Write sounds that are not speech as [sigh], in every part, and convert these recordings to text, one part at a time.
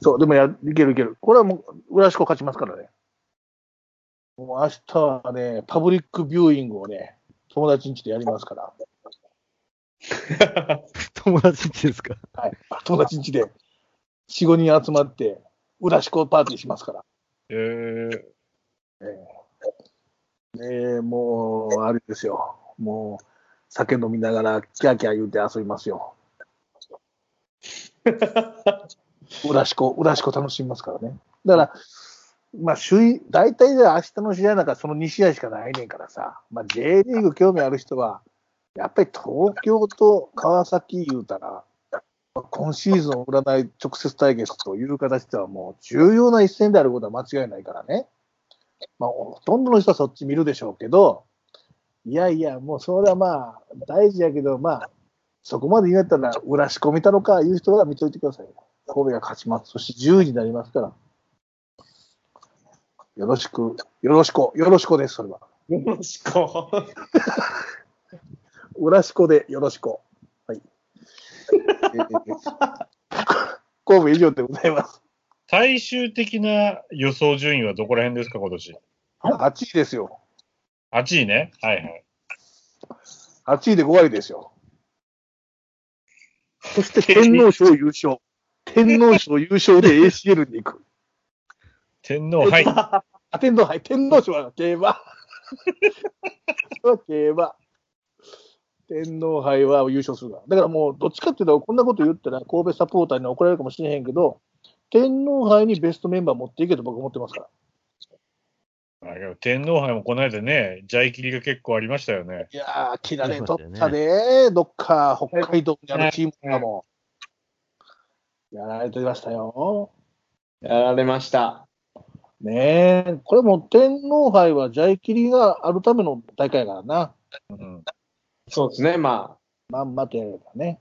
そう、でもや、いけるいける。これはもう、浦島勝ちますからね。もう明日はね、パブリックビューイングをね、友達ん家でやりますから。[laughs] 友達んちですか？はい。友達ん家で、4、5人集まって、浦島パーティーしますから。えー、ねえ、もう、あれですよ。もう、酒飲みながら、キャーキャー言うて遊びますよ。[laughs] 浦島、浦島楽しみますからね。だから、まあ、首位、大体で明日の試合なんかその2試合しかないねんからさ、まあ、J リーグ興味ある人は、やっぱり東京と川崎言うたら、今シーズン占い直接対決という形ではもう重要な一戦であることは間違いないからね。まあ、ほとんどの人はそっち見るでしょうけど、いやいや、もうそれはまあ、大事やけど、まあ、そこまで言うんやったら、裏仕込みたのか、いう人は見といてくださいよ。神戸が勝ちます。そして10位になりますから。よろしく、よろしく、よろしくです、それは。よろしく。[laughs] 裏しこでよろしく。はい。え [laughs] ー神戸以上でございます。最終的な予想順位はどこら辺ですか、今年？8位ですよ。8位ね。はいはい。8位で5割ですよ。そして天皇賞優勝。天皇賞優勝で ACL に行く。天皇、はい。あ、天皇杯、天皇賞は競馬。[laughs] それは競馬。天皇杯は優勝するから。だからもう、どっちかっていうと、こんなこと言ったら、神戸サポーターに怒られるかもしれへんけど、天皇杯にベストメンバー持っていけと僕思ってますから。あでも天皇杯もこの間ね、ジャイ切りが結構ありましたよね。いやー、切られとったで、どっか北海道にあるチームとかも。やられてましたよ。やられました。ねえ、これも天皇杯はジャイキリがあるための大会やからな。うん。そうですね、ままんまとやればね。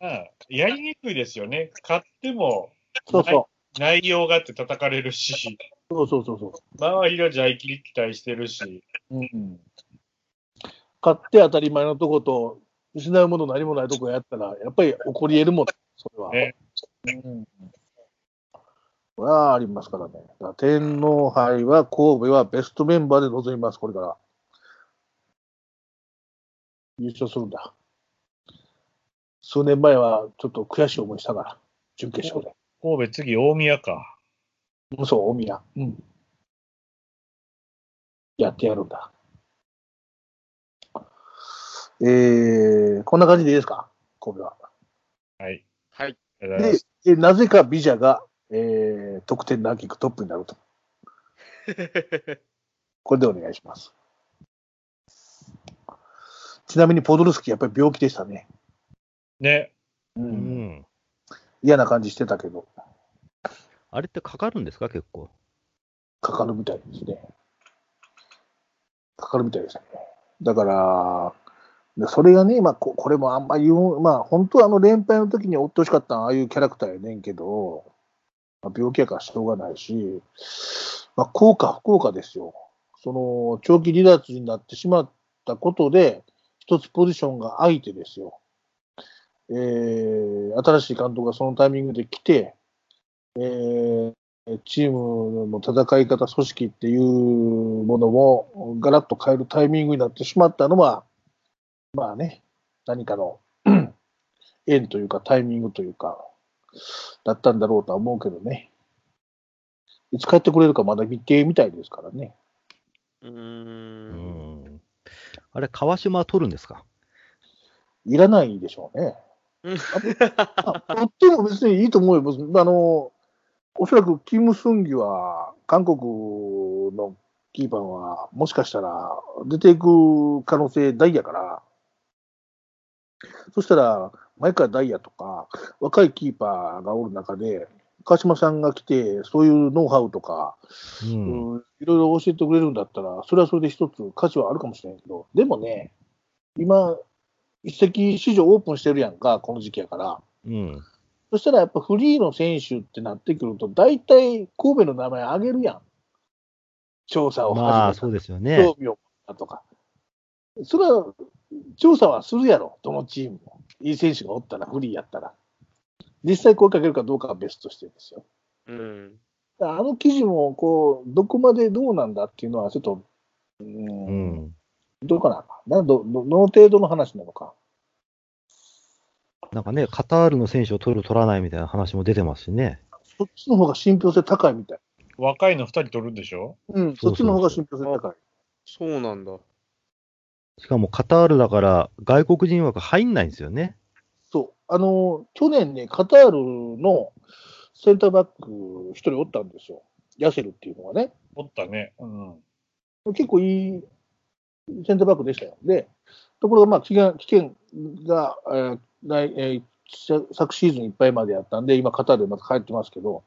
まあ、やりにくいですよね。勝ってもそうそ内容があって叩かれるし、う。そうそうそうそ周りがジャイ切り期待してるし。う。うん。勝って当たり前のとこと、失うもの何もないとこやったら、やっぱり起こり得るもん、それは。ねうん。これはありますからね。ら天皇杯は神戸はベストメンバーで臨みます、これから。優勝するんだ。数年前はちょっと悔しい思いしたから、準決勝で。神戸次大宮か。うんそう、大宮。うん。やってやるんだ。えー、こんな感じでいいですか？神戸は。はい。はい。でなぜかビジャが、えー、得点ランキングトップになると。[laughs] これでお願いします。ちなみにポドルスキーやっぱり病気でしたね。ね。う。うんん。嫌な感じしてたけど、あれってかかるんですか、結構。かかるみたいですね。かかるみたいですね。だから、でそれがね、まあ、ここれもあんまり言う、まあ、本当はあの連敗の時に追ってほしかったああいうキャラクターやねんけど、まあ、病気やからしょうがないし、まあ、効果、不効果ですよ。その、長期離脱になってしまったことで、一つポジションが空いてですよ。えー、新しい監督がそのタイミングで来て、えー、チームの戦い方、組織っていうものもガラッと変えるタイミングになってしまったのは、まあね、何かの縁というかタイミングというか、だったんだろうとは思うけどね。いつ帰ってくれるかまだ未定みたいですからね。うー。うんん。あれ、川島は取るんですか？いらないでしょうね。あ取っても別にいいと思うよ。あの、おそらくキム・スンギは、韓国のキーパーは、もしかしたら出ていく可能性大やから、そしたら、前川ダイヤとか、若いキーパーがおる中で、川島さんが来て、そういうノウハウとか、うん。うんいろいろ教えてくれるんだったら、それはそれで一つ価値はあるかもしれないけど、でもね、今、一石市場オープンしてるやんか、この時期やから。うん。そしたらやっぱフリーの選手ってなってくると、大体神戸の名前あげるやん。調査を始めたまあ、そうですよね。興味を持ったとか。それは、調査はするやろ、どのチームも。いい選手がおったら、フリーやったら。実際声かけるかどうかは別としてですよ。うん。あの記事も、こう、どこまでどうなんだっていうのは、ちょっと、う、うんん。どうかな。などどどの程度の話なのか。なんかね、カタールの選手を取る、取らないみたいな話も出てますしね。そっちの方が信憑性高いみたい。若いの2人取るんでしょ？うん、そっちの方が信憑性高い。そうなんだ。しかもカタールだから、外国人枠入んないんですよね。そう。あの、去年ね、カタールのセンターバック一人おったんですよ。ヤセルっていうのがね。おったね。うん。結構いいセンターバックでしたよ。で、ところが、まあ、期限期限が、えー来えー昨シーズンいっぱいまでやったんで、今、カタールでまた帰ってますけど、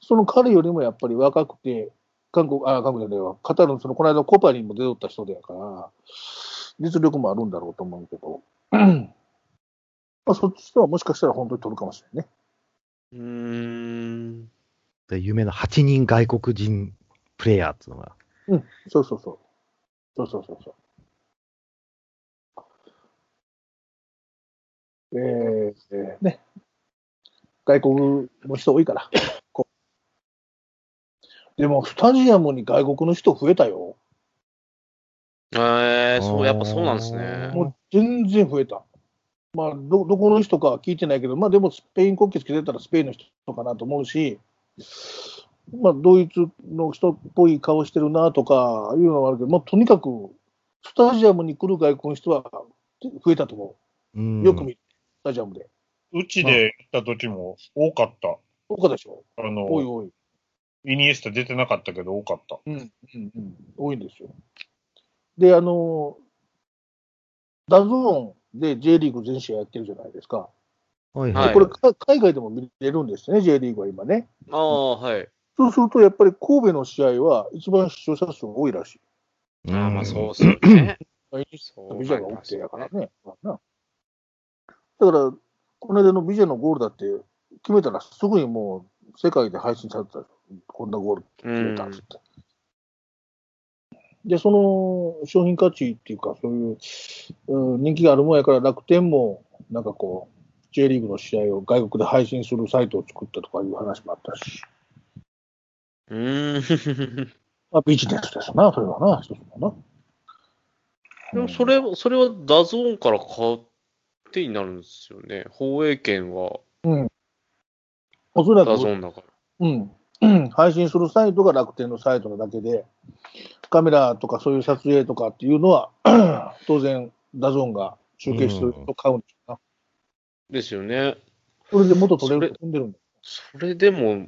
その彼よりもやっぱり若くて、韓国、あ、韓国じゃないわ、カタールのその、この間コパにも出とった人だから、実力もあるんだろうと思うけど、まあ、そっちとはもしかしたら本当に取るかもしれないね。うーん。で夢の8人外国人プレイヤーっていうのが。そうそうそう。そうそうそうそう。えー、えーね。外国の人多いから。でも、スタジアムに外国の人増えたよ。えー、そう、やっぱそうなんですね。もう全然増えた。まあ、ど、どこの人かは聞いてないけど、まあでもスペイン国旗つけてたらスペインの人かなと思うし、まあドイツの人っぽい顔してるなとかいうのはあるけど、まあとにかくスタジアムに来る外国の人は増えたと思うんう。よく見る、スタジアムで。うちで行った時も多かった。多かったでしょあ多いの、多い。イニエスタ出てなかったけど多かった。うん、うん、うん。多いんですよ。で、あの、 DAZN で J リーグ全試合やってるじゃないですか。はいはいこれ、か海外でも見れるんですね、J リーグは今ね。ああ、はい。そうすると、やっぱり神戸の試合は一番視聴者数多いらしい。うんああ、まあそうっすよね。ビジャが多くてやからね。だから、この間のビジャのゴールだって、決めたらすぐにもう世界で配信されてたでしょこんなゴール決めたっつって。で、その商品価値っていうか、そういう、うん人気があるもんやから楽天も、なんかこう、J リーグの試合を外国で配信するサイトを作ったとかいう話もあったし、うーん。まあビジネスですな、それはな、一つのな。でもそれ、それは DAZN から買ってになるんですよね。放映権はうん。おそらく DAZN だから。うん。うん配信するサイトが楽天のサイトなだけで、カメラとかそういう撮影とかっていうのは、[clears throat] 当然、 DAZN が中継してると買うんですよな。ですよね。それで元取れるんでるんだよ。それでも、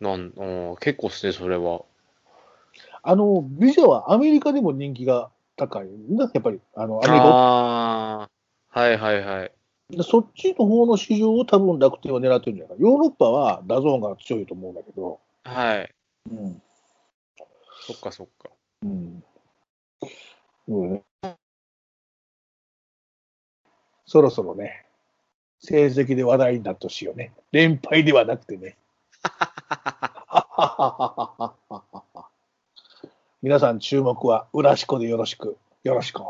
なん、あー結構っすね、それは。あの、ビジャはアメリカでも人気が高いんだ、やっぱり。あの、アメリカ。ああ、はいはいはい。でそっちの方の市場を多分楽天は狙ってるんじゃないかな。ヨーロッパは DAZN が強いと思うんだけど。はい。うん。そっかそっか。うん。うん、そろそろね、成績で話題になってほしいよね。連敗ではなくてね。[laughs] 皆さん注目は、浦しこでよろしく。よろしく。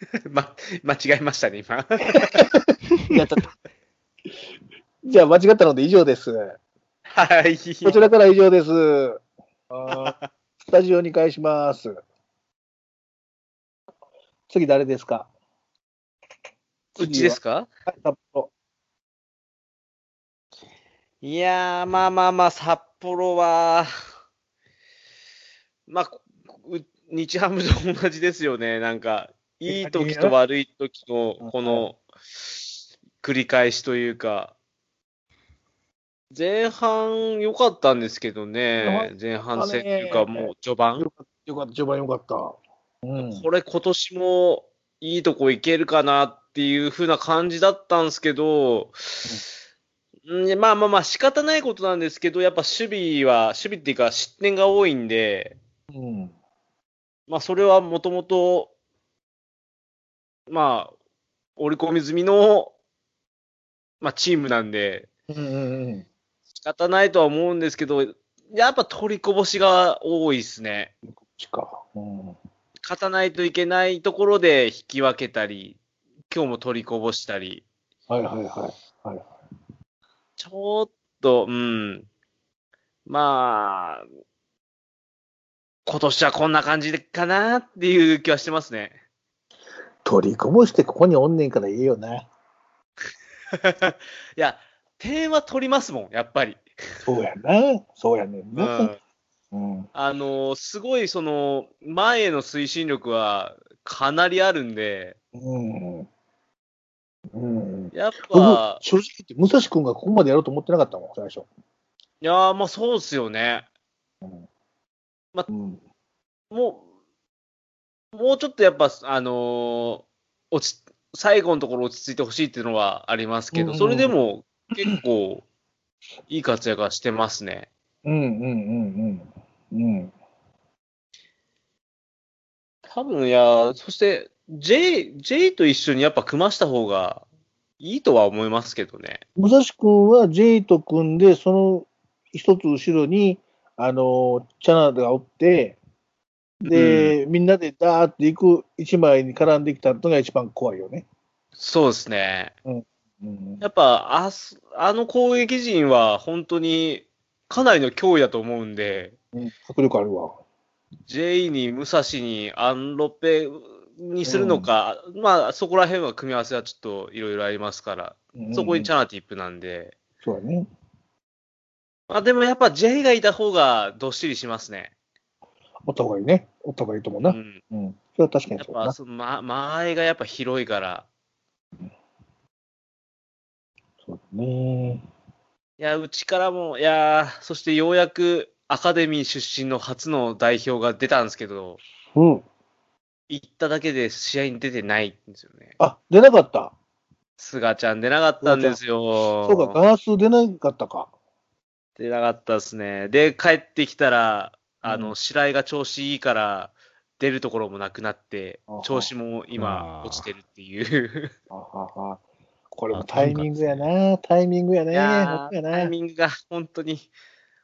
[laughs] ま、間違えましたね、今。[laughs] やったった。[laughs] じゃあ、間違ったので以上です。はい。こちらから以上です。スタジオに返します。次誰ですか？うちですか？はい札幌いやー、まあまあまあ、札幌は、まあ、う日ハムと同じですよね。なんか、いい時と悪い時の、この、繰り返しというか、前半良かったんですけどね、前半戦っていうか、もう序盤。よかった、序盤よかった。うん。これ今年もいいとこいけるかなっていう風な感じだったんですけど、うん、まあまあまあ仕方ないことなんですけど、やっぱ守備は、守備っていうか失点が多いんで、うん。まあそれはもともと、まあ、織り込み済みの、まあチームなんで、うんうんうん。仕方ないとは思うんですけど、やっぱ取りこぼしが多いですね。こっちか。うん。勝たないといけないところで引き分けたり、今日も取りこぼしたり。はいはいはい。はい、ちょっと、うん。まあ、今年はこんな感じでかなっていう気はしてますね。取りこぼしてここにおんねんからいいよな。[laughs] いや、点は取りますもん、やっぱり。そうやな。そうやねんうな。ん。うん。あのすごいその、前への推進力はかなりあるんで、うん。うん。やっ僕ぱ、正直言って、武蔵君がここまでやろうと思ってなかったもん、最初。いやー、まあそうっすよね。うん。もう、もうちょっとやっぱ、あのー落ち、最後のところ落ち着いてほしいっていうのはありますけど、うんそれでも結構、いい活躍はしてますね。うんうんうんうん。うん。多分、いや、そして、J、J と一緒にやっぱ組ました方がいいとは思いますけどね。武蔵君は J と組んで、その一つ後ろに、あの、チャナがおって、で、みんなでダーっていく一枚に絡んできたのが一番怖いよね。そうですね。うん。やっぱ、あす、あの攻撃陣は本当にかなりの脅威だと思うんで、うん迫力あるわ。J に武蔵にアンロペにするのか、まあそこら辺は組み合わせはちょっといろいろありますから、うんそこにチャナティップなんで、そうだね。まあでもやっぱ J がいた方がどっしりしますね。おった方がいいね。おった方がいいと思うな。うん。うん。それは確かやっにそうだな。ぱその、ま、間合いがやっぱ広いから、そうだね。いや、うちからも、いやー、そしてようやくアカデミー出身の初の代表が出たんですけど、うん。行っただけで試合に出てないんですよね。あ、出なかった？菅ちゃん出なかったんですよ。そうか、ガラス出なかったか。出なかったですね。で、帰ってきたら、あの、うん白井が調子いいから、出るところもなくなって調子も今落ちてるっていう。これも [laughs] タイミングやな。タイミングやね。いやタイミングが本当に、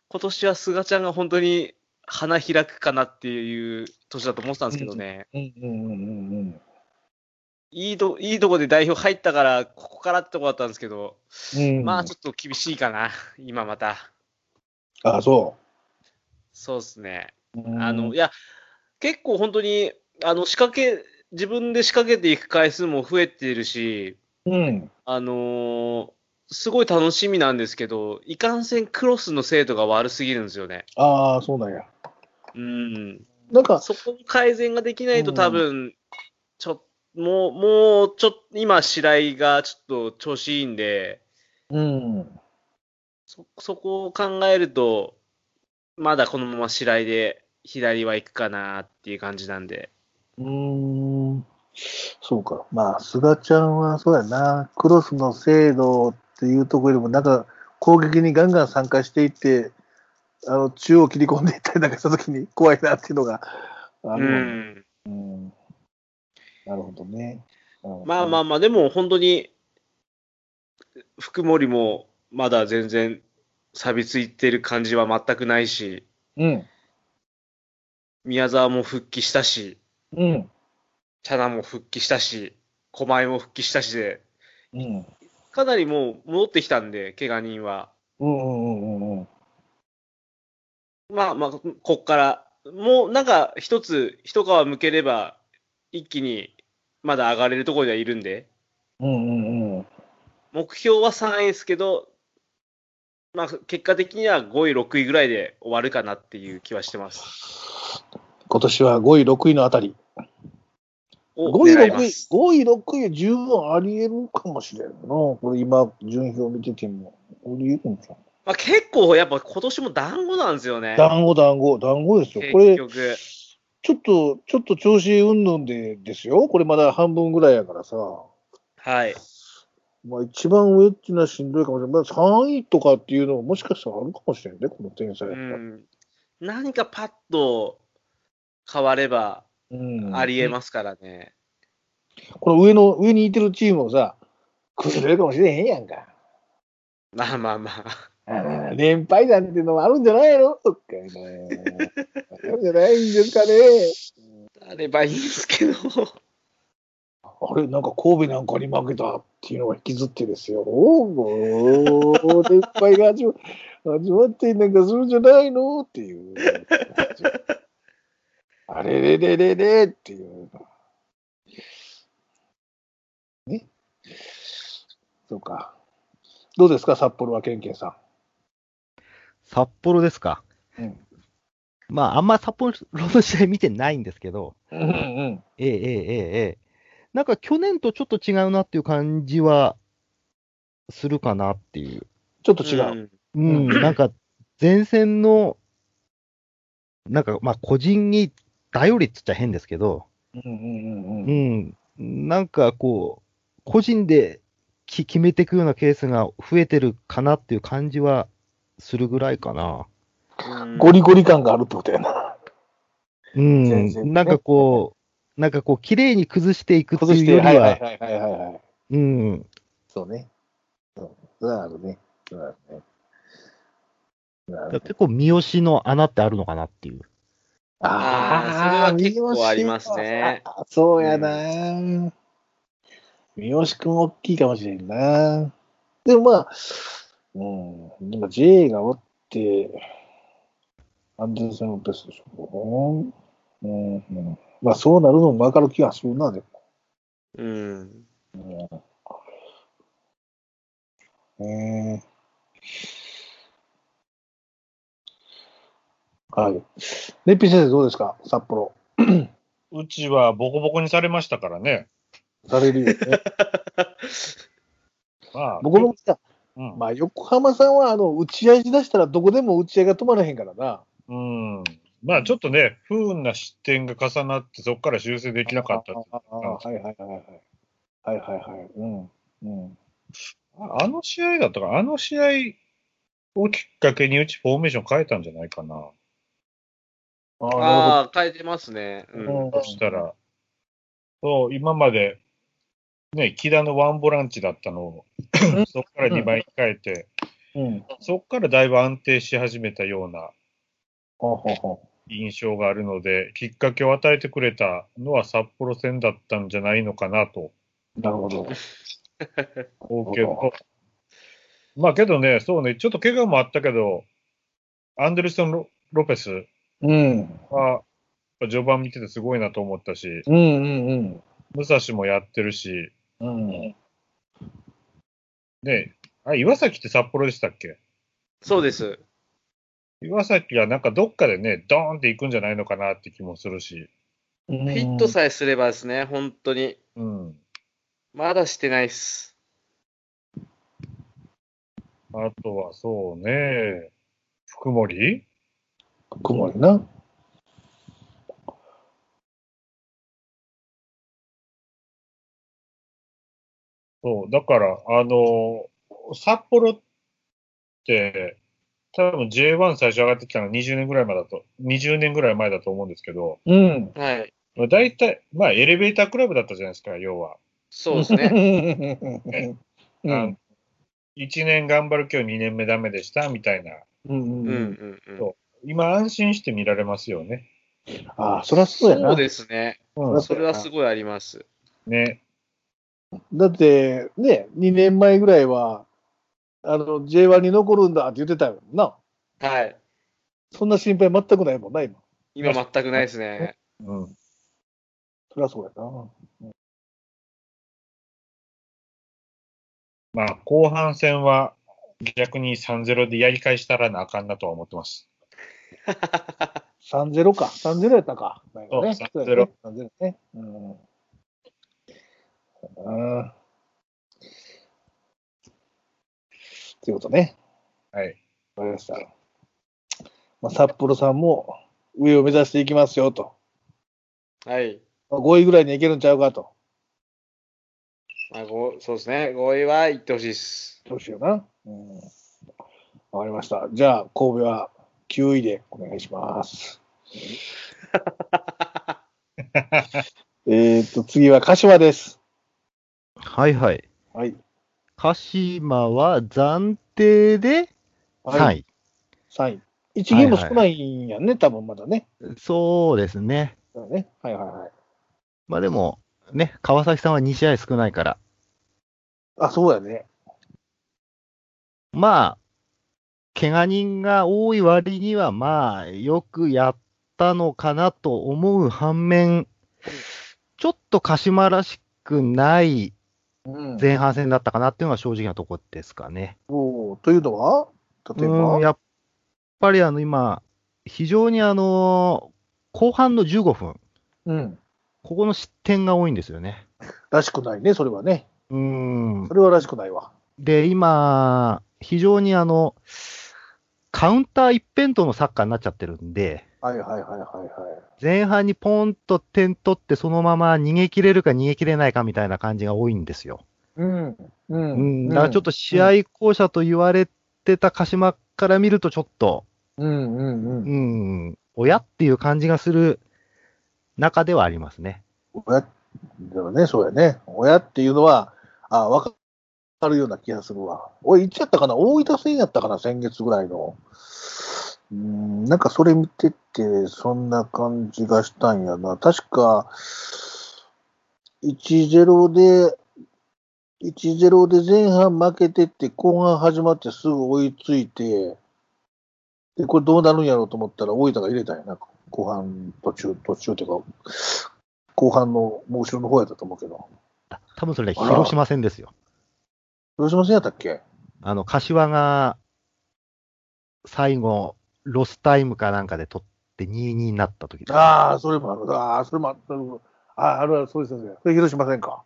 今年は菅ちゃんが本当に花開くかなっていう年だと思ってたんですけどね。いいと、いいとこで代表入ったから、ここからってとこだったんですけど、うん。うんまあちょっと厳しいかな、今また。あ、そそうですね。あの、いや、結構本当に、あの、仕掛け、自分で仕掛けていく回数も増えているし、うん。あのーすごい楽しみなんですけど、いかんせんクロスの精度が悪すぎるんですよね。ああ、そうなんや。うん。なんか、そこの改善ができないと多分、ちょ、もう、もう、ちょっと、今、白井がちょっと調子いいんで、うん。そ、そこを考えると、まだこのまま白井で左は行くかなっていう感じなんで。うーん。そうか。まあ、菅ちゃんはそうやな。クロスの精度っていうところよりも、なんか、攻撃にガンガン参加していって、あの、中央切り込んでいったりなんかしたときに [laughs] 怖いなっていうのがあうるもんん。うんなるほどね。まあまあまあ、でも本当に、福森もまだ全然錆びついてる感じは全くないし、うん。宮沢も復帰したし、うん。チャナも復帰したし、狛江も復帰したしで、うん。かなりもう戻ってきたんで、怪我人は。うんうんうんうん。まあまあ、こっから、もうなんか一つ、一皮むければ、一気にまだ上がれるところではいるんで、うんうんうん。目標は3位ですけど、まあ結果的には5位、6位ぐらいで終わるかなっていう気はしてます。今年は5位、6位のあたり。を5位、6位、狙います。5位、6位は十分あり得るかもしれんな。これ今、順位表見てても。あり得るんじゃん。まあ、結構やっぱ今年も団子なんですよね。団子、団子、団子ですよ。これ。ちょっと、ちょっと調子うんぬんでですよ。これまだ半分ぐらいやからさ。はい。まあ一番上っていうのはしんどいかもしれない。まあ3位とかっていうのももしかしたらあるかもしれんね、この点差うやったら。ん。何かパッと変わればうんありえますからね。この上の、上にいてるチームもさ、崩れるかもしれへんやんか。まあまあまあ。あー連敗なんていうのもあるんじゃないの？とかね。[laughs] あるんじゃないんですかね。あればいいんですけど。あれ、なんか神戸なんかに負けたっていうのが引きずってですよ。[laughs] おお、でいっぱいが始まってなんかするんじゃないのっていう。あれれれれれっていう。ね。そうか。どうですか、札幌はケンケンさん。札幌ですか。うん、まあ、あんま札幌の試合見てないんですけど、うんうん、ええええええなんか去年とちょっと違うなっていう感じはするかなっていう。ちょっと違う。うん、[clears throat] なんか前線の、なんかまあ個人に頼りっつっちゃ変ですけど、うんうんうんううん。ん、なんかこう、個人でき決めていくようなケースが増えてるかなっていう感じはするぐらいかな。うんゴリゴリ感があるってことやな。うん、ねなんかこう、なんかこう、綺麗に崩していくって崩して、いうよりは、はいはいはいはいはいはい。うん、そうね。そう。それはあるね。それはあるね。なるほど結構三好の穴ってあるのかなっていう。あーそれは結構ありますねそうやな。三好くん大きいかもしれんな。でもまあ、うん。でも J がおって、アンデルセン・ロペスでしょ。うん。うん、まあそうなるのも分かる気がするな、でうん。も。うん。えーはい。ネッピー先生どうですか？札幌。うちはボコボコにされましたからね。されるよね。[laughs] まあ、僕もさ、うん。まあ、横浜さんは、あの、打ち合いしだしたらどこでも打ち合いが止まらへんからな。うん。まあ、ちょっとね、不運な失点が重なって、そこから修正できなかったってああはいはいはいはい。はいはいはい。うん。うん。ああの試合だったか、あの試合をきっかけにうちフォーメーション変えたんじゃないかな。ああ、変えてますね。う。ん。そしたら、そう、今まで、ね、木田のワンボランチだったのを、そこから2倍に変えて、うん。そこからだいぶ安定し始めたようなほうほうほ印象があるので、きっかけを与えてくれたのは札幌戦だったんじゃないのかなとう。なるほど。思うけど、まあけどね、そうね、ちょっと怪我もあったけど、アンデルソンロ・ロペスうん。は、序盤見ててすごいなと思ったし、うんうんうん。武蔵もやってるし、うん。ね、あ、岩崎って札幌でしたっけ？そうです。岩崎はなんかどっかでね、ドーンって行くんじゃないのかなって気もするし、フフィットさえすればですね、本当に。うん。まだしてないっす。あとはそうね、福森？雲にな。そう、だから、あの、札幌って、多分 J1 最初上がってきたのは20年ぐらい前だと、20年ぐらい前だと思うんですけど、うん。はい。まあ大体、まあエレベータークラブだったじゃないですか、要は。そうですね。ね。うあん。1年頑張るけど2年目ダメでした、みたいな。うんうんうんうんうん。今安心して見られますよね。ああ、そりゃそうやな。そうですね。うんそれはすごいあります。ね。だって、ね、2年前ぐらいは、あの、J1 に残るんだって言ってたよな。はい。そんな心配全くないもんな、今。今全くないですね。うん。そりゃそうやな。まあ、後半戦は逆に3-0でやり返したらなあかんなとは思ってます。3-0か。3-0やったか。ねそうそうやね3-0ね。うん。そうだなということね。はい。わかりました。まあ、札幌さんも上を目指していきますよと。はい。まあ5位ぐらいにいけるんちゃうかと。まあ、ごそうですね。5位は行ってほしいです。どうしような。うん。わかりました。じゃあ、神戸は9位でお願いします。[laughs] えっと、次は柏です。はいはい。はい。鹿島は暫定で3位。はい。3位。1ゲーム少ないんやね、多分まだね。そうですね。そうだね。はいはいはい。まあでも、ね、川崎さんは2試合少ないから。あ、そうやね。まあ、怪我人が多い割には、まあ、よくやったのかなと思う反面、ちょっと鹿島らしくないうん。前半戦だったかなっていうのが正直なところですかね。おというのは？例えば？うん、やっぱりあの今、非常にあの、後半の15分、うん。ここの失点が多いんですよね。らしくないね、それはね。うんそ。れはらしくないわ。で、今、非常にあの、カウンター一辺倒のサッカーになっちゃってるんで、はいはいはいはいはい。前半にポンと点取って、そのまま逃げ切れるか逃げ切れないかみたいな感じが多いんですよ。うん。う。うんん、だからちょっと試合巧者と言われてた鹿島から見ると、ちょっと、うんうんうん。うん、親っていう感じがする中ではありますね。親、でもね、そうやね。親っていうのは、あ、わかるような気がするわ。おい、いつやったかな？大分戦やったかな？先月ぐらいの。うん、なんかそれ見てて、そんな感じがしたんやな。確か、1-0で、1-0で前半負けてって、後半始まってすぐ追いついて、で、これどうなるんやろうと思ったら、大分が入れたんやな。後半途中、途中っていうか、後半のもう後ろの方やったと思うけど。多分それあら広島戦ですよ。広島戦やったっけ？あの、柏が最後、ロスタイムかなんかで取って2-2になった時ああ、それもある。ああ、それもあった。ああ、あるある、そうですそうです。それ広島戦か。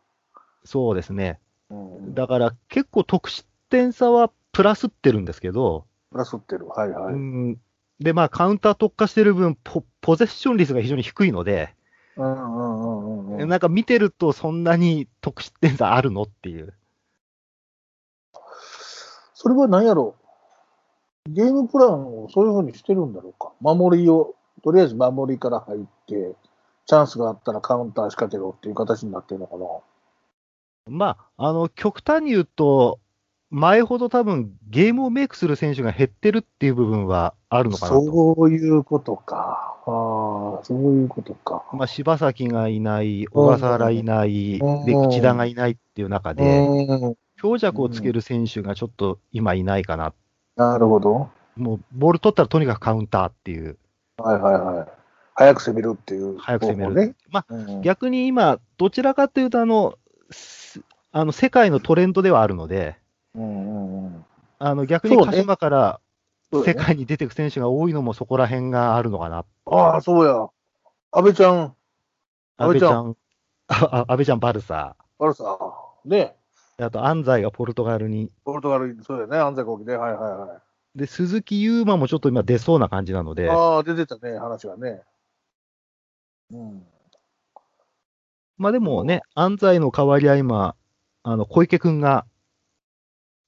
そうですね。うん。だから結構得失点差はプラスってるんですけど、プラスってる。はいはい。うん、で、まあカウンター特化してる分ポ、ポゼッション率が非常に低いので、うんうんうんうんうん。なんか見てるとそんなに得失点差あるのっていう。それは何やろう。ゲームプランをそういうふうにしてるんだろうか。守りを、とりあえず守りから入って、チャンスがあったらカウンター仕掛けろっていう形になってるのかな。まあ、あの、極端に言うと、前ほど多分ゲームをメイクする選手が減ってるっていう部分はあるのかなと。そういうことか。ああ、そういうことか。まあ、柴崎がいない、小笠原いない、うんで、内田がいないっていう中で、うん。強弱をつける選手がちょっと今いないかな。なるほど。もう、ボール取ったらとにかくカウンターっていう、はいはいはい。早く攻めるっていう、早く攻める。ね。まあ、うん逆に今、どちらかというと、あの、すあの、世界のトレンドではあるので、うんうんうん。あの、逆に鹿島から世界に出てく選手が多いのもそこら辺があるのかな。ああ、そうや。安倍ちゃん、安倍ちゃ安ん、安倍ちゃんバルサあるさ、ね、ー、あと安西がポルトガルに、ポルトガル、そうだよね、安西国ね、はいはいはい。で、鈴木優馬もちょっと今出そうな感じなので、ああ、出てたね、話がね。うん。まあでもね、安西の代わりは今、あの、小池くんが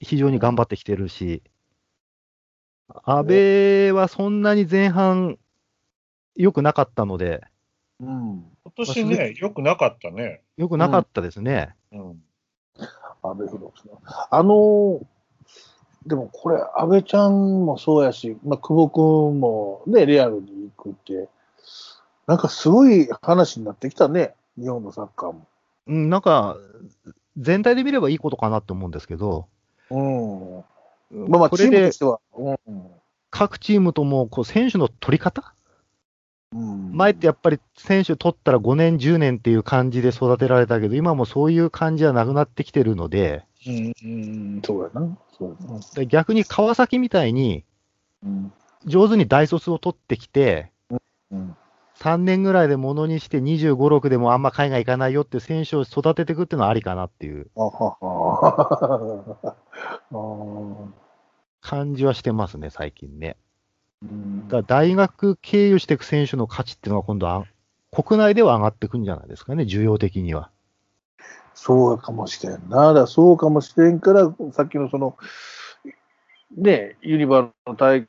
非常に頑張ってきてるし、安倍はそんなに前半良くなかったので、うん。今年ね、良くなかったね。良くなかったですね。うん。安倍不動産。あのーでもこれ、安倍ちゃんもそうやし、まあ、久保君もね、レアルに行くって、なんかすごい話になってきたね、日本のサッカーも。うん、なんか、全体で見ればいいことかなって思うんですけど、うん。まあまあ、チームとしては。うん。各チームともこう選手の取り方うん、前ってやっぱり選手取ったら5年、10年っていう感じで育てられたけど、今もそういう感じはなくなってきてるので、うん、うん、そうやな。そうやな。で逆に川崎みたいにうん。上手に大卒を取ってきて、うん。3年ぐらいでものにして25、6でもあんま海外行かないよっていう選手を育てていくっていうのはありかなっていう感じはしてますね、最近ね。うんだ大学経由していく選手の価値っていうのは今度は国内では上がっていくんじゃないですかね、需要的には。そうかもしれんな。だそうかもしれんから、さっきのその、ね、ユニバの大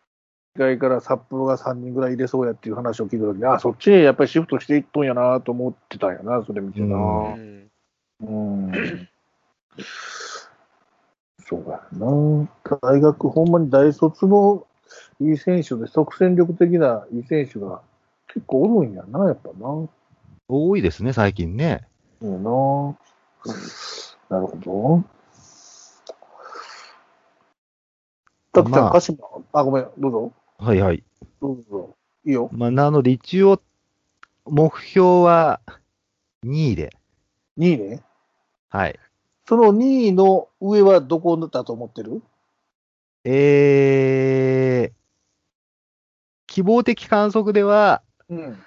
会から札幌が3人ぐらい入れそうやっていう話を聞いたときに、あ、そっちへやっぱりシフトしていっとんやなと思ってたんやな、それ見てな。うんうん。そうやな。大学、ほんまに大卒のいい選手で、即戦力的ないい選手が結構おるんやな、やっぱな。多いですね、最近ね。いいななるほど。たくちゃん、まあ鹿島、あ、ごめん、どうぞ。はいはい。どうぞどうぞ。いいよ。まあ、なので一応、目標は2位で。2位ね。はい。その2位の上はどこだと思ってる？えー、希望的観測では、うん。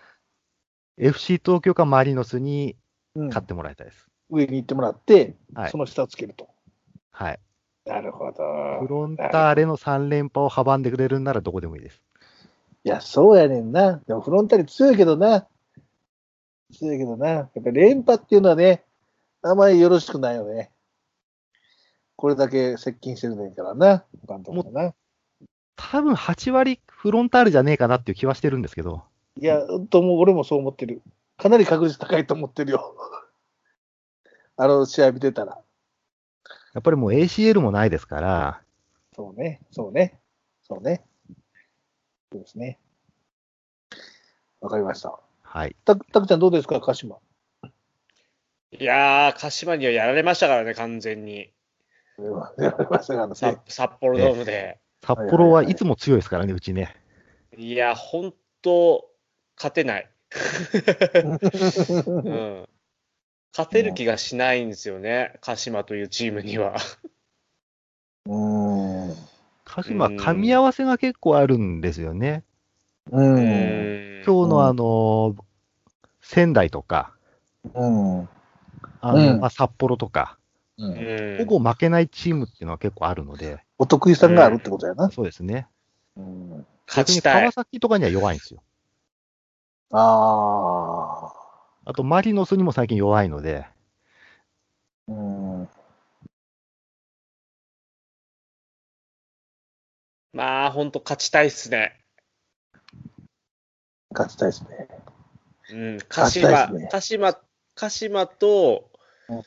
FC 東京かマリノスにうん、勝ってもらいたいです。上に行ってもらって、はいその下をつけると。はい。なるほど。フロンターレの3連覇を阻んでくれるんならどこでもいいです。いや、そうやねんな。でもフロンターレ強いけどな。強いけどな。やっぱり連覇っていうのはね、あまりよろしくないよね。これだけ接近してるねんからな。監督もな。多分8割フロンターレじゃねえかなっていう気はしてるんですけど、いや、とも俺もそう思ってる。かなり確率高いと思ってるよ。[laughs] あの試合見てたら。やっぱりもう ACL もないですから、そうね、そうね、そうね。そうですね。わかりました。はい。たたくちゃんどうですか、鹿島？いやー、鹿島にはやられましたからね、完全に。[laughs] やられましたからねさ札幌ドームで。札幌はいつも強いですからね、うちね。いや、ほんと、勝てない。[laughs] うん。勝てる気がしないんですよね、鹿島というチームには。うーん。鹿島、うん噛み合わせが結構あるんですよね。う。うんん。今日のあの、仙台とか、うん。あのうんまあ、札幌とか、う。うんんほぼ負けないチームっていうのは結構あるので、お得意さんがあるってことやな。そうですね。うん。勝ちたい川。崎とかには弱いんですよ。ああ。あと、マリノスにも最近弱いので、うん。まあ、ほんと勝ちたいっすね。勝ちたいですね。うん。鹿島、ね鹿島、鹿島とうん、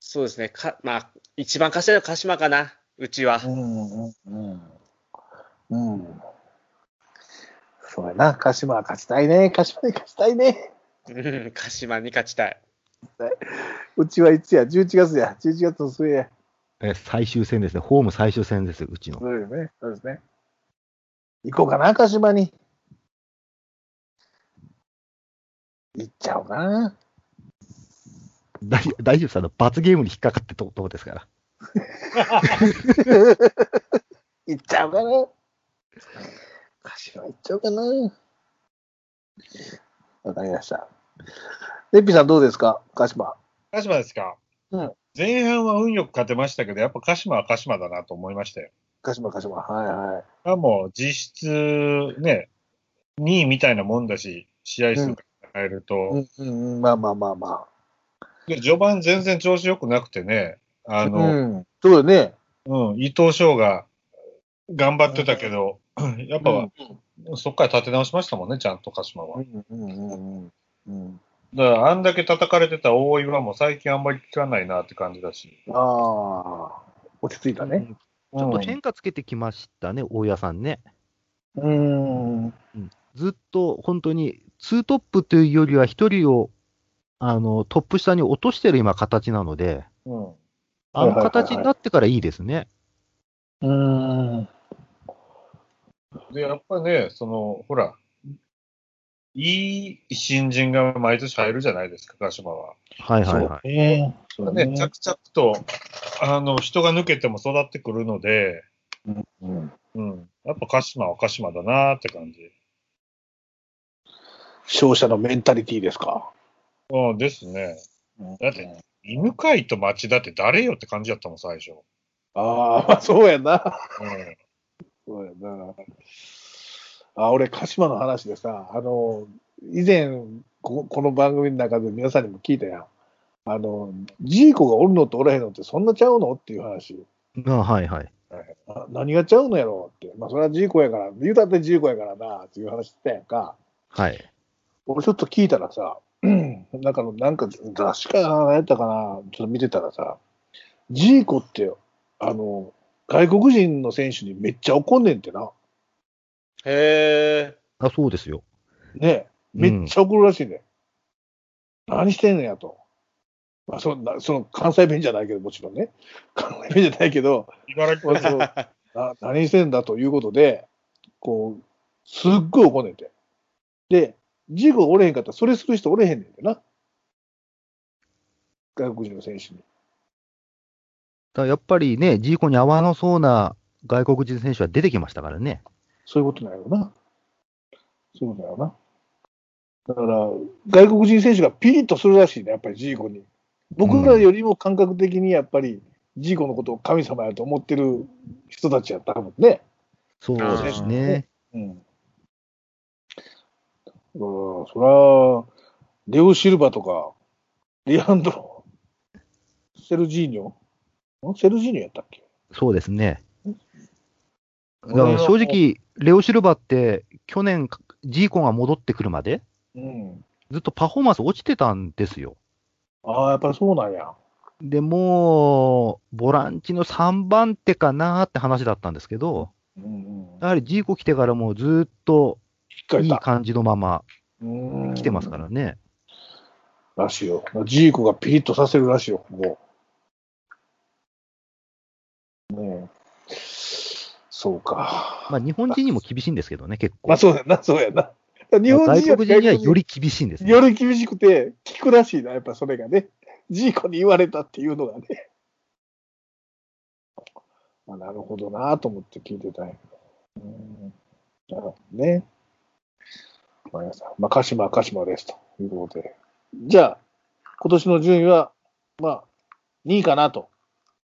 そうですね。か、まあ、一番勝ちたいのは鹿島かな、うちはう。ん。うん。うん。うん。そうやな。鹿島は勝ちたいね。鹿島に勝ちたいね。うん、鹿島に勝ちたい。うちはいつや ?11 月や。11月の末や。え最終戦ですね。ホーム最終戦ですよ、うちの。そうですね。そうですね。行こうかな、鹿島に。行っちゃおうかな。大大丈夫です。あの、罰ゲームに引っかかってととこですから。行っちゃおうかな。鹿島行っちゃおうかな。わかりました。レッピーさんどうですか？鹿島。鹿島ですか、うん前半は運よく勝てましたけど、やっぱ鹿島は鹿島だなと思いましたよ。鹿島、鹿島。はいはい。あもう実質ね、2位みたいなもんだし、試合数考えると、うんうんうん、まあまあまあまで序盤全然調子良くなくてね、ああ。の、うん。そうだね。うん、伊藤翔が頑張ってたけど、やっぱ、そっから立て直しましたもんね、ちゃんと鹿島は。うんうんうんうんうん。だから、あんだけ叩かれてた大岩も最近あんまり聞かないなって感じだし。ああ、落ち着いたね。ちょっと変化つけてきましたね、大家さんね。うん。ずっと本当に、ツートップというよりは、一人をあのトップ下に落としてる今、形なので、うん。あの形になってからいいですね。うん。で、やっぱね、その、ほら、いい新人が毎年入るじゃないですか、鹿島は。はいはいはい。ね。そうね、着々と、あの、人が抜けても育ってくるので、うん。うん。やっぱ鹿島は鹿島だなって感じ。勝者のメンタリティですか？うんですね。だって、犬飼と町田って誰よって感じだったもん、最初。ああ、まあそうやな。うん。そうやな。あ、俺、鹿島の話でさ、あの、以前こ、この番組の中で皆さんにも聞いたやん。あの、ジーコがおるのとおらへんのってそんなちゃうのっていう話。あはいはい。あ何がちゃうのやろって。まあ、それはジーコやから、言うたってジーコやからな、っていう話してたやんか。はい。俺ちょっと聞いたらさ、なんかの、なんか雑誌かな、何やったかな、ちょっと見てたらさ、ジーコって、あの、外国人の選手にめっちゃ怒んねんってな。へえ。あ、そうですよ。ねめっちゃ怒るらしいね。何してんのやと。まあ、そのその関西弁じゃないけど、もちろんね。関西弁じゃないけど、茨城まあそのな何してんだということで、こう、すっごい怒んねんて。で、ジーコがおれへんかったら、それする人おれへんねんてな。外国人の選手に。だからやっぱりね、ジーコに合わなそうな外国人選手は出てきましたからね。そういうことなんやろな。そういうことだよな。だから、外国人選手がピリッとするらしいね、やっぱりジーコに。僕らよりも感覚的にやっぱり、ジーコのことを神様やと思ってる人たちやったもんね。そうですね。うん。だから、そら、レオ・シルバとか、リアンドロ、セルジーニョん？セルジーニョやったっけ？そうですね。正直、レオ・シルバって去年、ジーコが戻ってくるまで、うん。ずっとパフォーマンス落ちてたんですよ。ああ、やっぱりそうなんや。でもう、ボランチの3番手かなって話だったんですけど、うんうん。やはりジーコ来てからもうずっといた。いい感じのままうん来てますからね。らしいよ。ジーコがピリッとさせるらしいよ、ここ。ねえ。そうか。まあ日本人にも厳しいんですけどね、結構。まあそうやな、そうやな。日本人外国人にはより、り厳しいんですね。より厳しくて、聞くらしいな、やっぱそれがね。ジーコに言われたっていうのがね。まあ、なるほどなと思って聞いてたんやけど。うんなるほどね。わかりました。まあ、鹿島は鹿島ですということで。じゃあ、今年の順位は、まあ、2位かなと。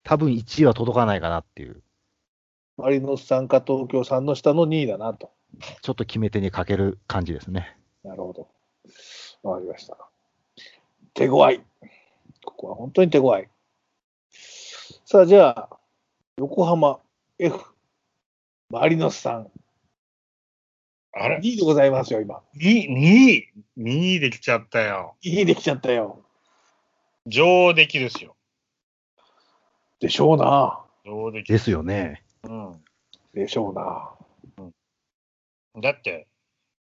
多分1位は届かないかなっていう、マリノスさんか東京さんの下の2位だなと。ちょっと決め手にかける感じですね。なるほど。わかりました。手強い。ここは本当に手強い。さあ、じゃあ、横浜 F、マリノスさん。あれ？2位でございますよ、今。?2 位 ?2 位できちゃったよ。2位できちゃったよ。上出来ですよ。でしょうな。上出来。ですよね。うん。でしょうな。だって、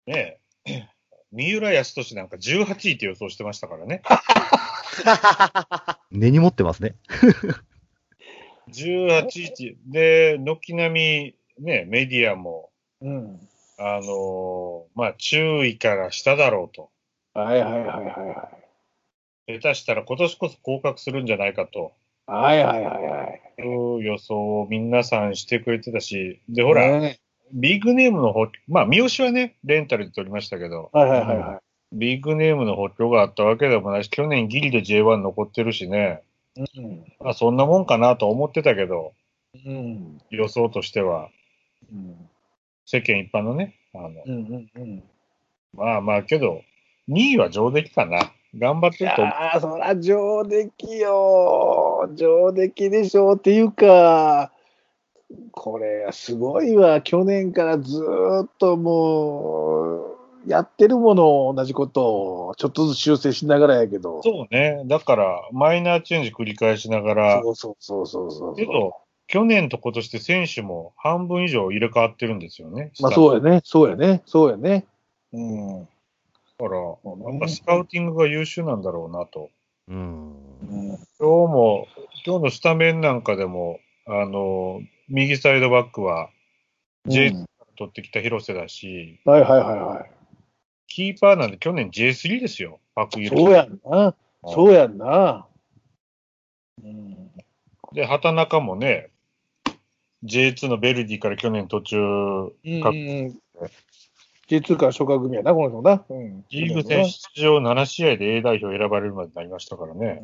ねえ、[clears throat] 三浦康俊なんか18位って予想してましたからね。[laughs] 根に持ってますね。18位。で、軒並み、ね、メディアも、うん。あのーまあ、注意から下だろうと。はいはいはいはいはい。下手したら今年こそ降格するんじゃないかと。はいはいはいはい。いう予想を皆さんしてくれてたし、で、ほら、ねビッグネームの補まあ、三好はね、レンタルで取りましたけど、はいはいはいはい。ビッグネームの補強があったわけでもないし、去年ギリで J1 残ってるしね、うん。まあ、そんなもんかなと思ってたけど、うん。予想としては、うん。世間一般のね、あの、うんうんうん。まあまあけど、2位は上出来かな。頑張っいてると思う。やー、そら上出来よー。上出来でしょうっていうか、これ、すごいわ。去年からずーっともう、やってるもの、同じことを、ちょっとずつ修正しながらやけど。そうね。だから、マイナーチェンジ繰り返しながら、そうそうそうそうそう。けど、去年と今年で選手も半分以上入れ替わってるんですよね。まあそうやね、そうやね、そうやね。うん。だから、やうんっぱスカウティングが優秀なんだろうなと。うん。うん今日も、今日のスタメンなんかでも、あの、右サイドバックは、J うん取ってきた広瀬だし、はいはいはいはい。キーパーなんて去年 J3 ですよ。パクイル。そうやんな。そうやんな。うん。で、畑中もね、J2 のベルディから去年途中、うんか J2 から初夏組やな、この人な。うん。リーグ戦出場7試合で A 代表選ばれるまでになりましたからね。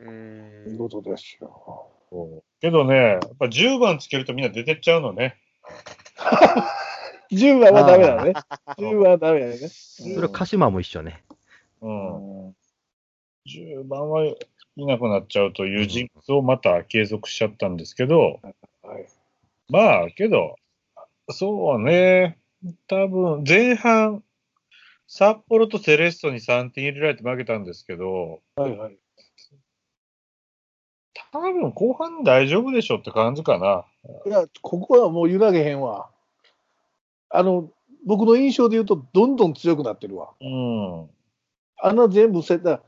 ううん。見ん。事ですよ。けどね、やっぱ10番つけるとみんな出てっちゃうのね。[laughs] 10番はダメだね。10番はダメだよね。それは鹿島も一緒ね。うん。うん10番はいなくなっちゃうというジンクスをまた継続しちゃったんですけど、はい。まあ、けど、そうね、多分前半、札幌とセレッソに3点入れられて負けたんですけど、はいはい。多分後半大丈夫でしょって感じかな。いや、ここはもう揺らげへんわ。あの、僕の印象で言うと、どんどん強くなってるわ。うん。あの全部せた、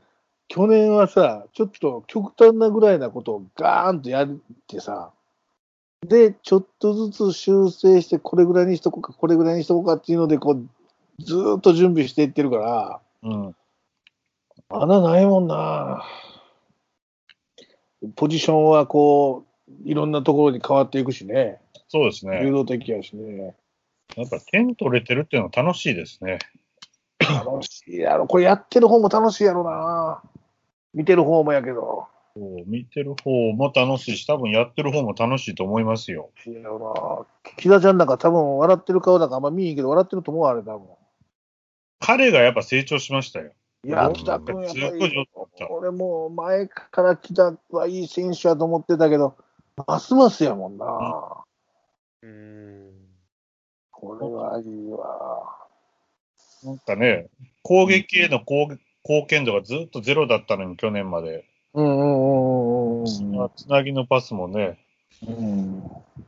去年はさ、ちょっと極端なぐらいなことをガーンとやってさ、で、ちょっとずつ修正して、これぐらいにしとこうか、これぐらいにしとこうかっていうので、こう、ずーっと準備していってるから、うん。穴ないもんな。ポジションはこう、いろんなところに変わっていくしね。そうですね。流動的やしね。やっぱ点取れてるっていうのは楽しいですね。楽しいやろ。これやってる方も楽しいやろな。見てる方もやけど。そう見てる方も楽しいし、多分やってる方も楽しいと思いますよ。いやろな。木田ちゃんなんか多分笑ってる顔なんかあんま見えんけど、笑ってると思う、あれ多分。彼がやっぱ成長しましたよ。いや、うん木田君やっぱり上手だった。俺もう前から木田はいい選手やと思ってたけど、ますますやもんな。うん。これはいいわ。なんかね、攻撃への貢貢献度がずっとゼロだったのに、去年まで。うんうんうんうんうん。つなぎのパスもね、うん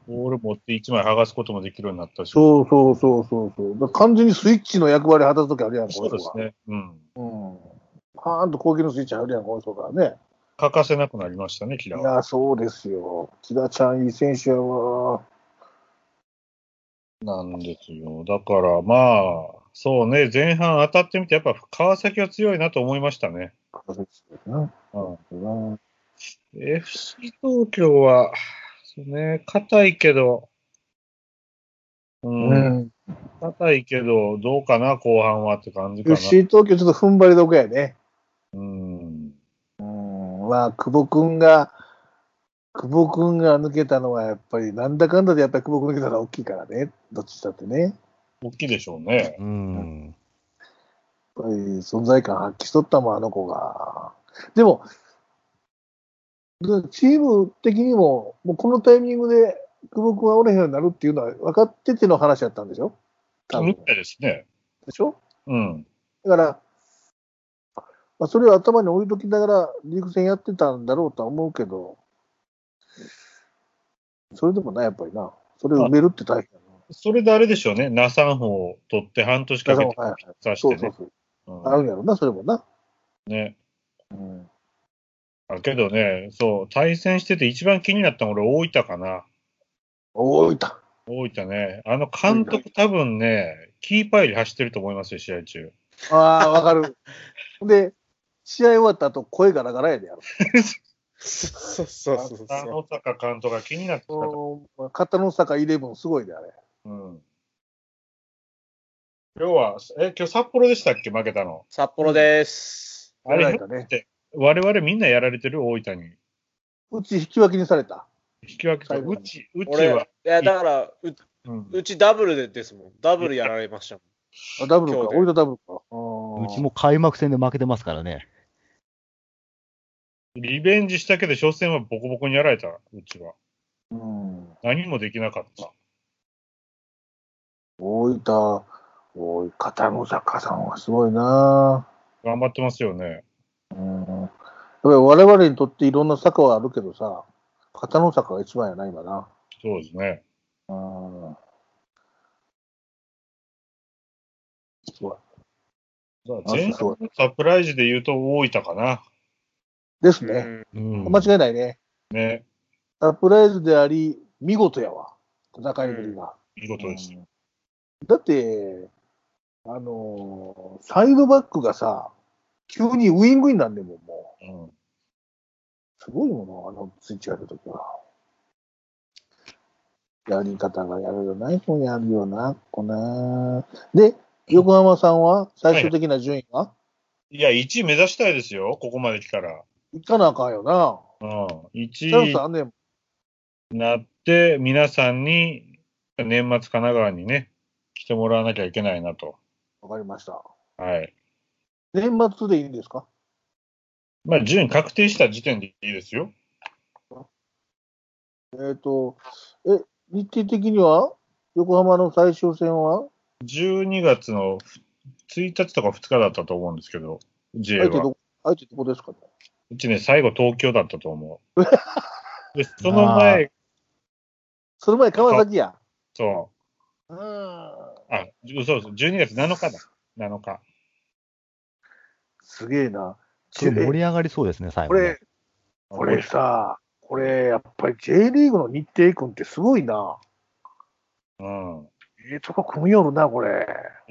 ボール持って1枚剥がすこともできるようになったし。そうそうそうそうそう。完全にスイッチの役割果たすときあるやん、そうですね。うん。うん。パーンと攻撃のスイッチ入るやん、この人がね。欠かせなくなりましたね、キラは。いや、そうですよ。木田ちゃんいい選手やわ。なんですよ。だからまあ、そうね、前半当たってみて、やっぱ川崎は強いなと思いましたね。うんうん、FC 東京は、そうね、硬いけど、うん、うん。硬いけど、どうかな、後半はって感じかな。FC 東京ちょっと踏ん張りどこやね。うん、うん。まあ、久保君が、久保君が抜けたのはやっぱり、なんだかんだでやっぱり久保君抜けたのは大きいからね。どっちだってね。やっ大きいでしょうね。うん。ぱり存在感発揮しとったもん、あの子が。でも、でチーム的にも、もうこのタイミングで久保君はおれへんようになるっていうのは分かってての話やったんでしょ？みたいですね。でしょ？うん。だから、まあ、それを頭に置いときながら、リーグ戦やってたんだろうとは思うけど、それでもな、やっぱりな、それを埋めるって大変だそれであれでしょうね。ナサンホを取って半年かけてはいはいさしてね。そうそうそう。うんあるんやろな、それもな。ね。うん、あけどね、そう、対戦してて一番気になったの俺、大分かな。おーいた。大分ね。あの監督多分ね、キーパーより走ってると思いますよ、試合中。ああ、わかる。[laughs] で、試合終わった後、声ガラガラやでやろ。[laughs] そうそうそうそう。あの坂監督が気になってた片野坂イレブン、すごいで、あれ。うん。今日は、え、今日札幌でしたっけ？負けたの。札幌です。あれ、やられたねって我々みんなやられてる？大分に。うち引き分けにされた。引き分けうち、うち俺、は、いや、だから、ううんうちダブルでですもん。ダブルやられましたもん。あダブルか。今日で俺とダブルか。ううちも開幕戦で負けてますからね。リベンジしたけど、初戦はボコボコにやられた、うちは。うん。何もできなかった。大分、おい、片野坂さんはすごいな頑張ってますよね。うん。やっぱり我々にとっていろんな坂はあるけどさ、片野坂が一番やな、今な。そうですね。うん。すごい。あ前半そうのサプライズで言うと大分かな。ですね。うんうん。間違いないね。ね。サプライズであり、見事やわ。戦いぶりが。見事です。うんだって、あのーサイドバックがさ、急にウイングになんねんもん、もう。うん。すごいもの、あのスイッチやるときは。やり方がやるよないもんやるよな、こな。で、横浜さんは最終的な順位は、いや、1位目指したいですよ、ここまで来たら。行かなあかんよな。うん。1チャン位なって、皆さんに、年末神奈川にね、来てもらわなきゃいけないなと。わかりました。はい。年末でいいんですか？まあ、順位確定した時点でいいですよ。えっ、と、え、日程的には？横浜の最終戦は？12月の1日とか2日だったと思うんですけど、J は。相手ど、相手どこですかね？うちね、最後東京だったと思う。[laughs] で、その前、その前川崎や。そう。うん。あ、嘘嘘、12月7日だ。7日。すげえな。盛り上がりそうですね、最後、ね。これ、これさ、これ、やっぱり J リーグの日程君ってすごいな。うん。ええとこ組みよるな、これ。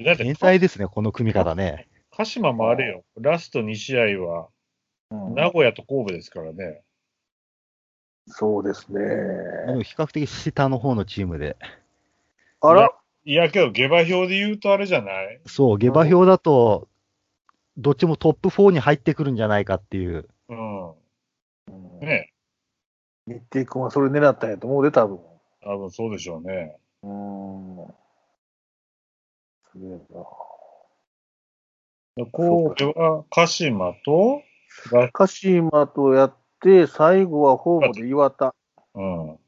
だって天、才ですね、この組み方ね。鹿島もあれよ。ラスト2試合は、うん名古屋と神戸ですからね。そうですね。比較的下の方のチームで。あら、いや、けど、下馬評で言うとあれじゃない？そう、下馬評だと、どっちもトップ4に入ってくるんじゃないかっていう。うん。うんね。日程君はそれ狙ったんやと思うで、多分。多分そうでしょうね。うーん。すげえな。で神戸は鹿島と、ラ鹿島とやって、最後はホームで岩田。うん。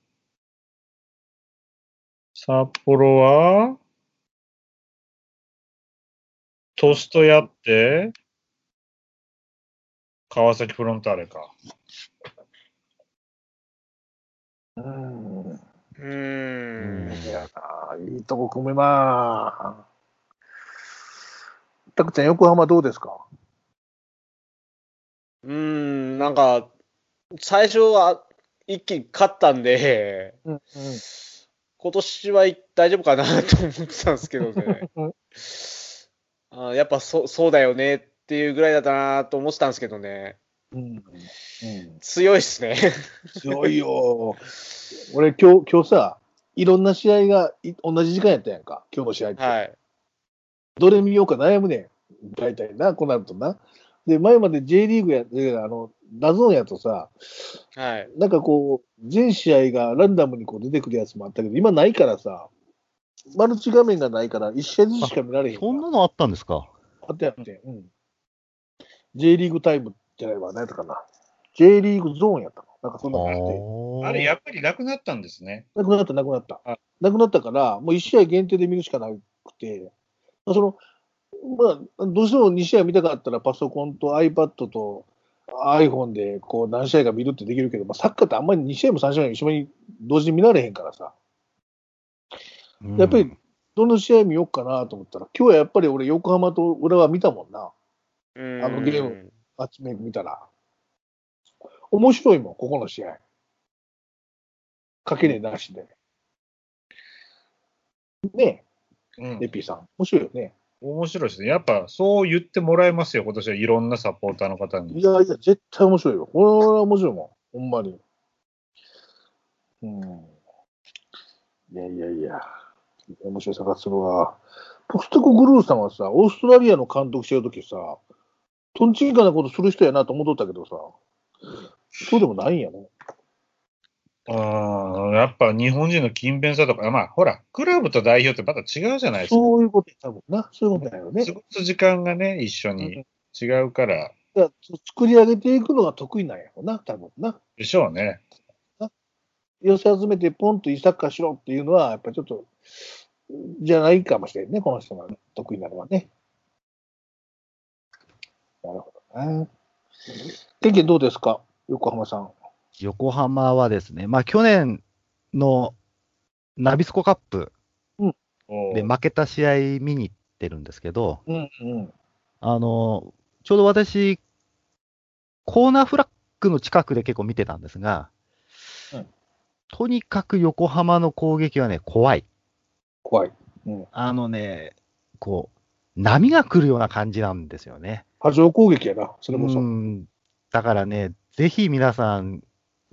札幌は、トストやって、川崎フロンターレか。うん。うーん。いやな、いいとこ組めまー。たくちゃん、横浜どうですか？うーん、なんか、最初は一気に勝ったんで、うん、うん。今年は大丈夫かなと思ってたんですけどねうん。[laughs] あやっぱそそうだよねっていうぐらいだったなと思ってたんですけどね。うん。うん、強いっすね。強いよ。[laughs] 俺、今日、今日さ、いろんな試合がい同じ時間やったやんか、今日の試合って。はい。どれ見ようか悩むねん。大体な、こうなるとな。で、前まで J リーグや、であの、 DAZN やとさ、はい。なんかこう、全試合がランダムにこう出てくるやつもあったけど、今ないからさ、マルチ画面がないから、1試合ずつしか見られへん。そんなのあったんですか？あってあって、うん。J リーグタイムじゃないわ、何やったかな。J リーグゾーンやったの。なんかそんなのあって。あれ、やっぱりなくなったんですね。なくなった、なくなったあ。なくなったから、もう1試合限定で見るしかなくて、まあその、まあ、どうしても2試合見たかったら、パソコンと iPad と iPhone でこう何試合か見るってできるけど、まあ、サッカーってあんまり2試合も3試合も一緒に同時に見られへんからさ、うんやっぱりどの試合見ようかなと思ったら、今日はやっぱり俺、横浜と浦和見たもんな、ああのゲーム。あっち見たら。面白いもん、ここの試合。かけねえなしで。ねうんえ、エ。ピーさん。面白いよね。面白いですね。やっぱそう言ってもらえますよ、今年はいろんなサポーターの方に。いやいや、絶対面白いよ。これは面白いもん。ほんまに。うん。いやいやいや。面白い探すのは。ポステコグルーさんはさ、オーストラリアの監督してるときさ、とんちんかなことする人やなと思っとったけどさ、そうでもないんやね。うん、やっぱ日本人の勤勉さとか、まあ、ほら、クラブと代表ってまた違うじゃないですか。そういうこと多分な。そういうことだよね。過ごす時間がね、一緒に違うからいや作り上げていくのが得意なんやろな、多分な。でしょうね。寄せ集めてポンといいサッカーしろっていうのは、やっぱりちょっと、じゃないかもしれんね、この人が得意なのはね。なるほどね。天気どうですか、横浜さん。横浜はですね、まあ去年のナビスコカップで負けた試合見に行ってるんですけど、うんうん。あの、ちょうど私、コーナーフラッグの近くで結構見てたんですが、うんとにかく横浜の攻撃はね、怖い。怖い。うん。あのね、こう、波が来るような感じなんですよね。波状攻撃やな、それこそ。いうんだからね、ぜひ皆さん、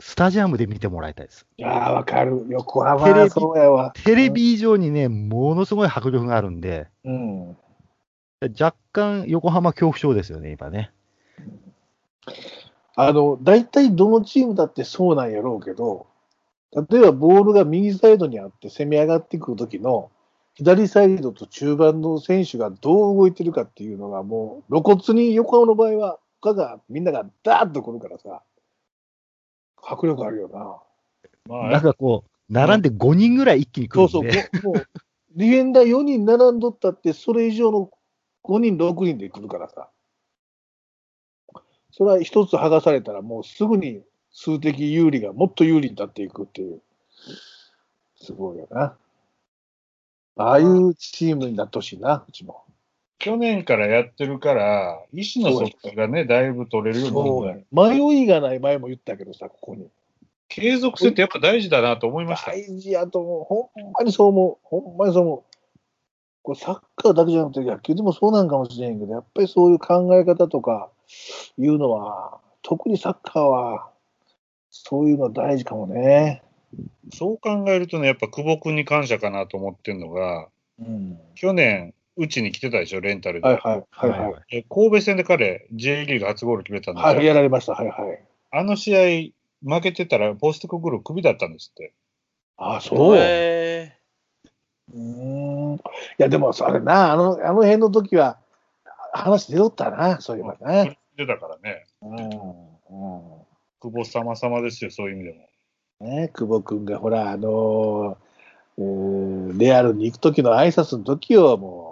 スタジアムで見てもらいたいです。やー、わかる。横浜テレビはそうやわ。テレビ以上にね、ものすごい迫力があるんで、うん。若干横浜恐怖症ですよね、今ね。あの、大体どのチームだってそうなんやろうけど、例えばボールが右サイドにあって攻め上がってくるときの、左サイドと中盤の選手がどう動いてるかっていうのがもう露骨に横浜の場合は他がみんながダーッと来るからさ、迫力あるよな。まあ、なんかこう、並んで5人ぐらい一気に来るそうんで、そう、もう、ディフェンダー4人並んどったって、それ以上の5人、6人で来るからさ。それは一つ剥がされたら、もうすぐに数的有利がもっと有利になっていくっていう。すごいよな。ああいうチームになってほしいな、うちも。去年からやってるから、意思の疎通がね、だいぶ取れるようになるや。迷いがない前も言ったけどさ、ここに。継続性ってやっぱ大事だなと思いました。大事やと思う。ほんまにそう思う。ほんまにそう思う。これサッカーだけじゃなくて野球でもそうなんかもしれんけど、やっぱりそういう考え方とかいうのは、特にサッカーは、そういうの大事かもね。そう考えるとね、やっぱ久保君に感謝かなと思ってるのが、うん。去年、うちに来てたでしょ、レンタルで。はいはいはいはい。え神戸戦で彼、J リーグ初ゴール決めたんですよ。はい、やられました。はいはい。あの試合、負けてたら、ポストクグルクビだったんですって。あ、そう。へうーん。いや、でも、それな、あの、あの辺の時は、話出とったな、そういえばな。出たからね。うん。うん。久保様様ですよ、そういう意味でも。ね、久保君がほら、あのーえーレアルに行く時の挨拶の時をもう、あ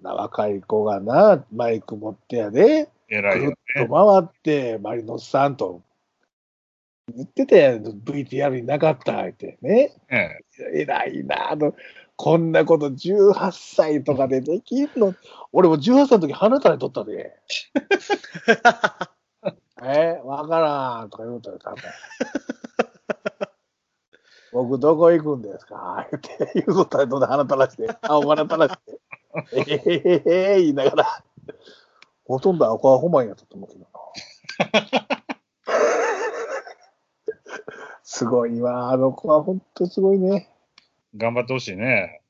んな若い子がな、マイク持ってやで、偉いよぐるっね。と回って、マリノスさんと言ってたやん、VTR になかったってね。ね偉いなあの、こんなこと18歳とかでできんの？俺も18歳の時鼻垂れとったで。[laughs] えわからんとか言うたら多分。僕どこ行くんですか？言って言うとったらどんどん鼻垂らして、青鼻垂らして、えへへへへ言いながら、ほとんどアコアホマンやったと思うけどな。[laughs] すごいわ、あの子は本当すごいね。頑張ってほしいね。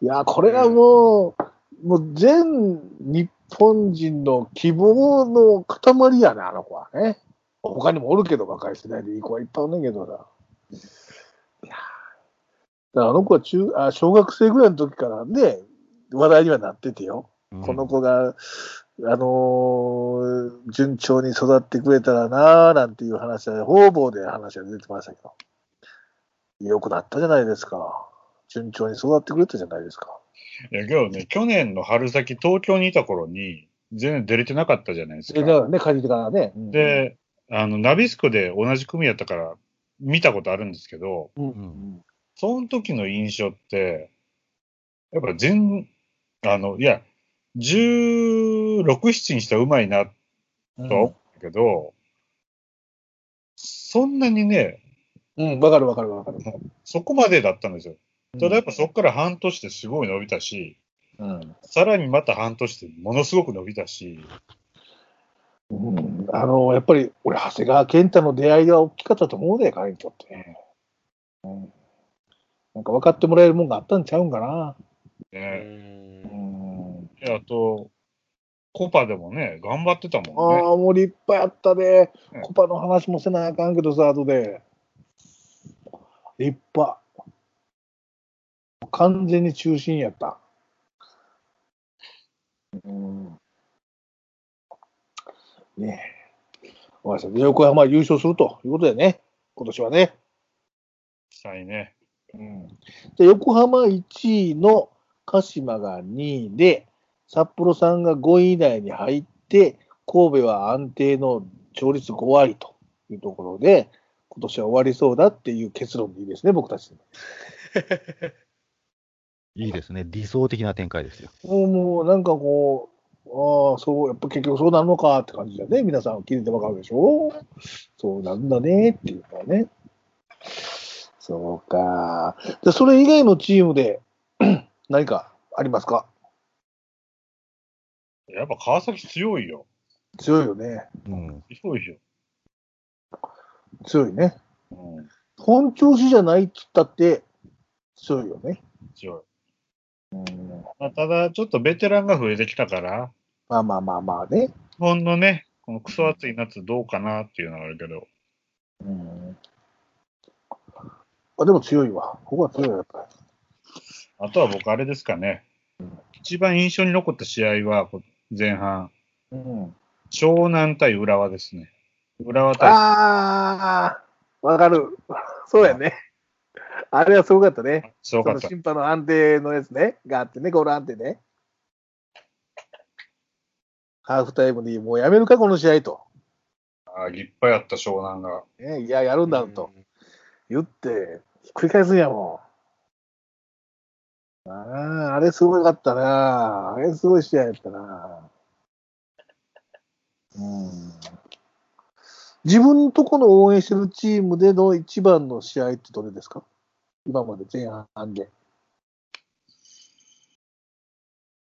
いや、これがもう、もう全日本人の希望の塊やね、あの子はね。他にもおるけど、若い世代でいい子はいっぱいおんねんけどさ。いやだからあの子は中あ小学生ぐらいの時からね、話題にはなっててよ。この子が、あのー順調に育ってくれたらなーなんていう話は、方々で話が出てましたけど。よくなったじゃないですか。順調に育ってくれたじゃないですか。いや、けどね、去年の春先、東京にいた頃に、全然出れてなかったじゃないですえ、か。だからね、借りてからね。うん、で、あの、ナビスコで同じ組やったから、見たことあるんですけど、うん、ううんん。その時の印象って、やっぱ全、あの、いや、16、7にしたらうまいなとは思うけど、そんなにね、うん、わかるわかるわかる。そこまでだったんですよ。ただやっぱそこから半年ですごい伸びたし、うん。さらにまた半年でものすごく伸びたし、うん、あの、やっぱり、俺、長谷川健太の出会いが大きかったと思うで、彼にとって。うん。なんか分かってもらえるもんがあったんちゃうんかな。え。ね、うん。であと、コパでもね、頑張ってたあもんね。あ、もう立派やったでうん。コパの話もせなあかんけどさ、後で。立派。完全に中心やった。うん。ねえ。わかりましたで横浜優勝するということでね、今年はね。したいね。うん、で横浜1位の鹿島が2位で、札幌さんが5位以内に入って、神戸は安定の勝率5割というところで、今年は終わりそうだっていう結論でいいですね、僕たち。[laughs] いいですね。理想的な展開ですよ。もう、もうなんかこう、ああ、そう、やっぱ結局そうなるのかって感じだね。皆さん聞いてわかるでしょそうなんだねっていうのはね。そうか。で、それ以外のチームで [clears throat] 何かありますか？やっぱ川崎強いよ。強いよね。うん。強いよ。強いね。うん、本調子じゃないっつったって強いよね。強い。うん、まあ、ただ、ちょっとベテランが増えてきたから、まあまあまあまあね。日本のね、このクソ暑い夏どうかなっていうのがあるけど、うん、あでも強いわ。ここは強いよ、やっぱあとは僕あれですかね。一番印象に残った試合は、こ前半、り。うん、湘南対浦和ですね。浦和対、ああ、わかる。そうやね。あれはすごかったね。すごかった。審判の安定のやつね、があってね、ゴール安定ね。ハーフタイムにもうやめるか、この試合と。あ立派やった湘南が。ね、いや、やるんだと言って、ひっくり返すんやもああ、あれすごかったな。あれすごい試合やったな。うん。自分のとこの応援してるチームでの一番の試合ってどれですか？今まで前半で。